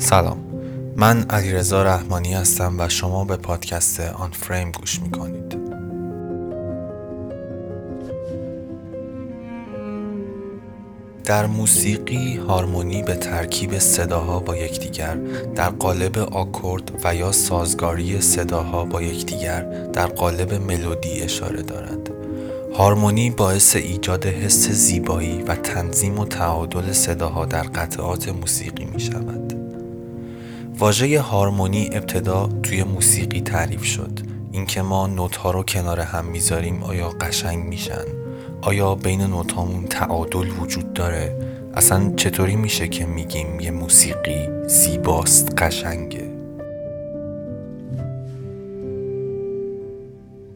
سلام. من علیرضا رحمانی هستم و شما به پادکست آن فریم گوش می‌کنید. در موسیقی هارمونی به ترکیب صداها با یکدیگر در قالب آکورد و یا سازگاری صداها با یکدیگر در قالب ملودی اشاره دارد. هارمونی باعث ایجاد حس زیبایی و تنظیم و تعادل صداها در قطعات موسیقی می شود. واژه هارمونی ابتدا توی موسیقی تعریف شد. اینکه ما نوت ها رو کنار هم می‌ذاریم آیا قشنگ میشن؟ آیا بین نوتامون تعادل وجود داره؟ اصلا چطوری میشه که میگیم یه موسیقی زیباست قشنگه؟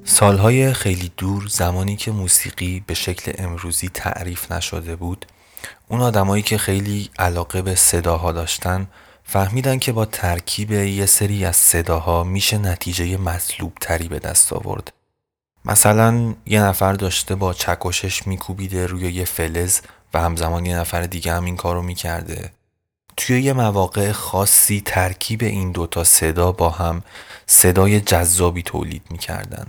سالهای خیلی دور زمانی که موسیقی به شکل امروزی تعریف نشده بود اون آدمایی که خیلی علاقه به صداها داشتن فهمیدن که با ترکیب یه سری از صداها میشه نتیجه مطلوب تری به دست آورد. مثلا یه نفر داشته با چکشش میکوبیده روی یه فلز و همزمان یه نفر دیگه هم این کارو می‌کرده. توی یه مواقع خاصی ترکیب این دوتا صدا با هم صدای جذابی تولید می‌کردن.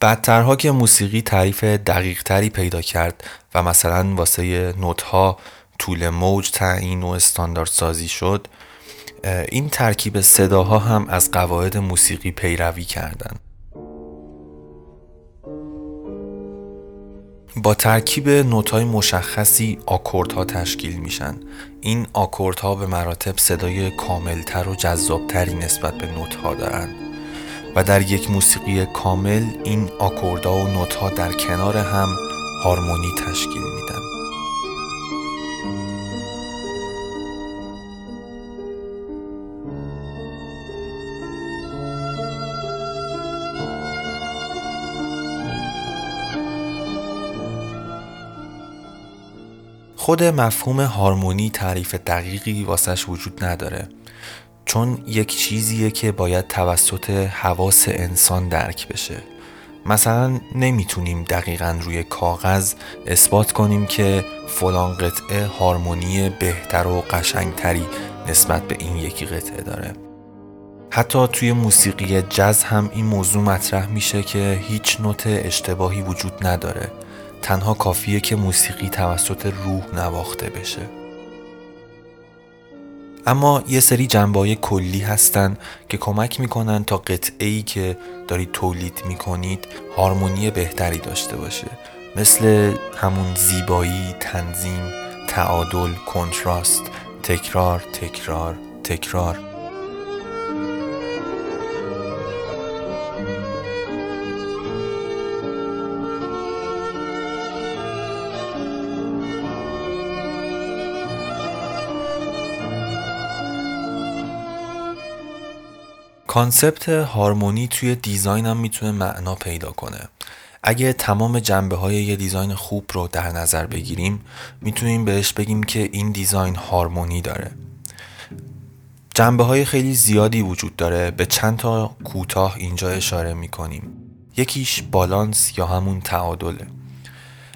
بعدترها که موسیقی تعریف دقیق تری پیدا کرد و مثلا واسه نوت ها طول موج تعیین و استاندارد سازی شد این ترکیب صداها هم از قواعد موسیقی پیروی کردند. با ترکیب نوت‌های مشخصی آکوردها تشکیل میشن. این آکوردها به مراتب صدای کاملتر و جذابتری نسبت به نوت‌ها دارند و در یک موسیقی کامل این آکوردها و نوت‌ها در کنار هم هارمونی تشکیل میدن. خود مفهوم هارمونی تعریف دقیقی واسش وجود نداره چون یک چیزیه که باید توسط حواس انسان درک بشه. مثلا نمی‌تونیم دقیقا روی کاغذ اثبات کنیم که فلان قطعه هارمونی بهتر و قشنگتری نسبت به این یکی قطعه داره. حتی توی موسیقی جز هم این موضوع مطرح میشه که هیچ نوت اشتباهی وجود نداره. تنها کافیه که موسیقی توسط روح نواخته بشه. اما یه سری جنبای کلی هستن که کمک می‌کنن تا قطعه ای که دارید تولید می‌کنید هارمونی بهتری داشته باشه. مثل همون زیبایی، تنظیم، تعادل، کنتراست، تکرار، تکرار، تکرار. concept harmony توی design هم می‌تونه معنا پیدا کنه. اگه تمام جنبه های یه design خوب رو در نظر بگیریم می‌تونیم بهش بگیم که این design harmony داره. جنبه های خیلی زیادی وجود داره به چند تا کوتاه اینجا اشاره می‌کنیم. یکیش بالانس یا همون تعادله.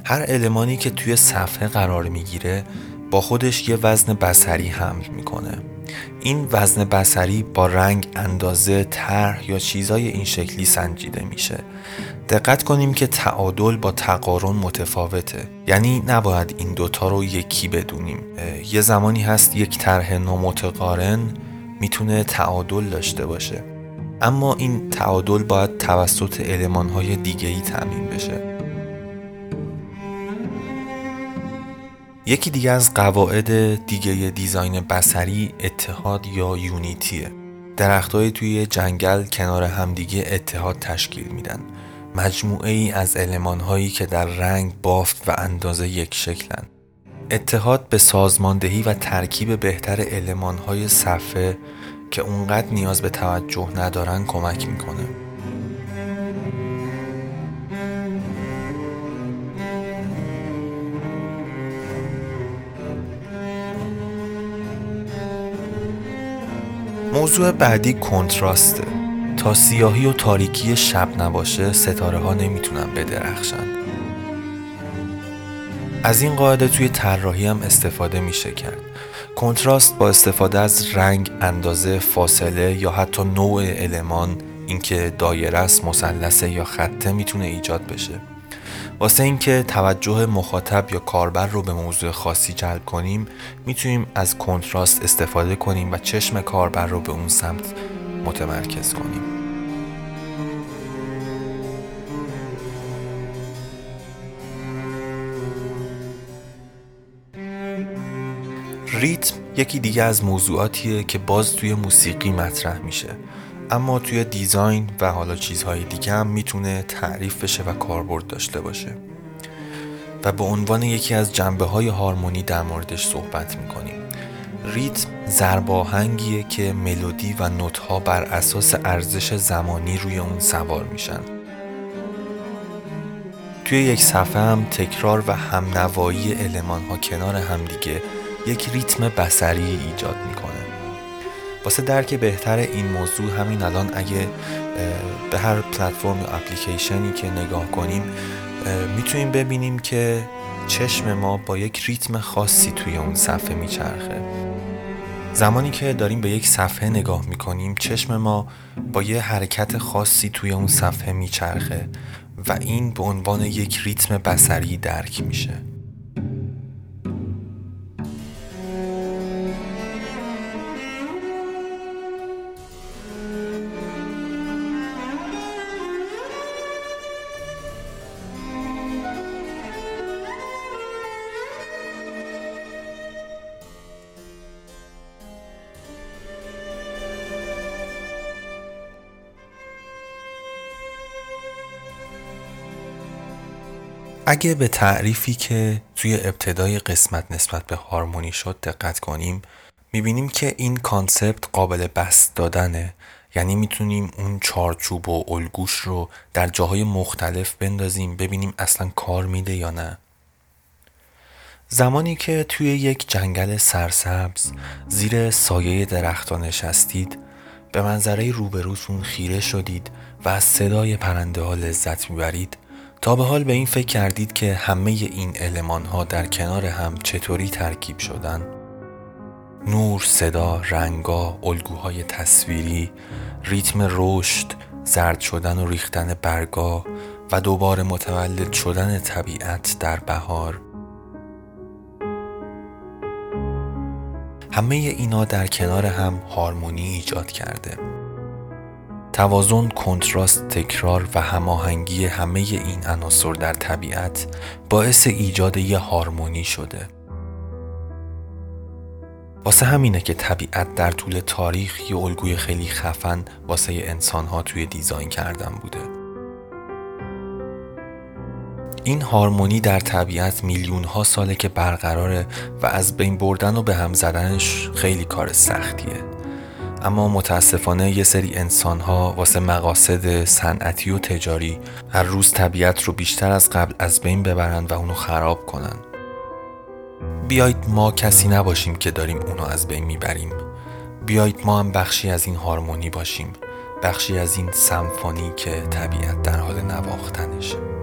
هر المانی که توی صفحه قرار می‌گیره با خودش یه وزن بصری حمل می‌کنه. این وزن بسری با رنگ اندازه طرح یا چیزای این شکلی سنجیده میشه. دقت کنیم که تعادل با تقارن متفاوته. یعنی نباید این دوتا رو یکی بدونیم. یه زمانی هست یک طرح نامتقارن می‌تونه تعادل داشته باشه. اما این تعادل باید توسط علمانهای دیگه ای تعمین بشه. یکی دیگه از قواعد دیگه دیزاین بسری اتحاد یا یونیتیه. درختای توی جنگل کنار همدیگه اتحاد تشکیل میدن. مجموعه ای از علمان هایی که در رنگ بافت و اندازه یک شکلن. اتحاد به سازماندهی و ترکیب بهتر علمان های صفحه که اونقدر نیاز به توجه ندارن کمک می‌کنه. موضوع بعدی کنتراسته. تا سیاهی و تاریکی شب نباشه ستاره ها نمی‌تونن بدرخشن از این قاعده توی طراحی هم استفاده میشه کرد. کنتراست با استفاده از رنگ، اندازه، فاصله یا حتی نوع المان اینکه دایره است، مثلث یا خطه می‌تونه ایجاد بشه. واسه اینکه توجه مخاطب یا کاربر رو به موضوع خاصی جلب کنیم می‌تونیم از کنتراست استفاده کنیم و چشم کاربر رو به اون سمت متمرکز کنیم. ریتم یکی دیگه از موضوعاتیه که باز توی موسیقی مطرح میشه. اما توی دیزاین و حالا چیزهای دیگه هم می‌تونه تعریف بشه و کاربرد داشته باشه. و به عنوان یکی از جنبه های هارمونی در موردش صحبت می‌کنیم. ریتم زرباهنگیه که ملودی و نوتها بر اساس ارزش زمانی روی اون سوار میشن. توی یک صفحه هم تکرار و همنوایی علمان ها کنار همدیگه یک ریتم بسری ایجاد می‌کنه واسه درک بهتر این موضوع همین الان اگه به هر پلتفرم یا اپلیکیشنی که نگاه کنیم می‌تونیم ببینیم که چشم ما با یک ریتم خاصی توی اون صفحه میچرخه. زمانی که داریم به یک صفحه نگاه می‌کنیم چشم ما با یه حرکت خاصی توی اون صفحه میچرخه و این به عنوان یک ریتم بسری درک میشه. اگه به تعریفی که توی ابتدای قسمت نسبت به هارمونی شد دقت کنیم می‌بینیم که این کانسپت قابل بست دادنه. یعنی می‌تونیم اون چارچوب و الگوش رو در جاهای مختلف بندازیم ببینیم اصلا کار میده یا نه. زمانی که توی یک جنگل سرسبز زیر سایه درختان نشستید به منظره روبروتون خیره شدید و از صدای پرنده ها لذت می‌برید. تا به حال به این فکر کردید که همه این علمان ها در کنار هم چطوری ترکیب شدن؟ نور، صدا، رنگا، الگوهای تصویری، ریتم رشد، زرد شدن و ریختن برگا و دوباره متولد شدن طبیعت در بهار همه اینا در کنار هم هارمونی ایجاد کرده توازن، کنتراست، تکرار و هماهنگی همه این عناصر در طبیعت باعث ایجاد یه هارمونی شده. واسه همینه که طبیعت در طول تاریخ یه الگوی خیلی خفن واسه انسانها توی دیزاین کردن بوده. این هارمونی در طبیعت میلیون ها ساله که برقراره و از بین بردن و به هم زدنش خیلی کار سختیه. اما متاسفانه یه سری انسان ها واسه مقاصد صنعتی و تجاری هر روز طبیعت رو بیشتر از قبل از بین ببرن و اونو خراب کنن. بیایید ما کسی نباشیم که داریم اونو از بین می‌بریم. بیایید ما هم بخشی از این هارمونی باشیم. بخشی از این سمفونی که طبیعت در حال نواختنشه.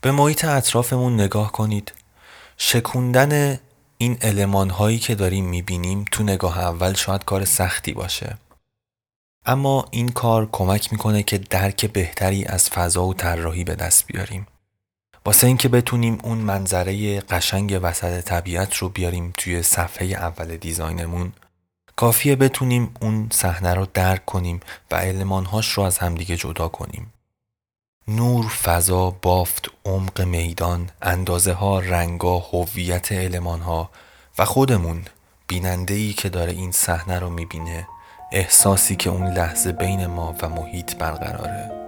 به محیط اطرافمون نگاه کنید. شکوندن این علمان هایی که داریم می‌بینیم تو نگاه اول شاید کار سختی باشه. اما این کار کمک می‌کنه که درک بهتری از فضا و طراحی به دست بیاریم. واسه اینکه بتونیم اون منظره قشنگ وسط طبیعت رو بیاریم توی صفحه اول دیزاینمون کافیه بتونیم اون صحنه رو درک کنیم و علمانهاش رو از همدیگه جدا کنیم. نور، فضا، بافت، عمق میدان، اندازه ها، رنگا، هویت علمان ها و خودمون بیننده ای که داره این صحنه رو می‌بینه احساسی که اون لحظه بین ما و محیط برقراره.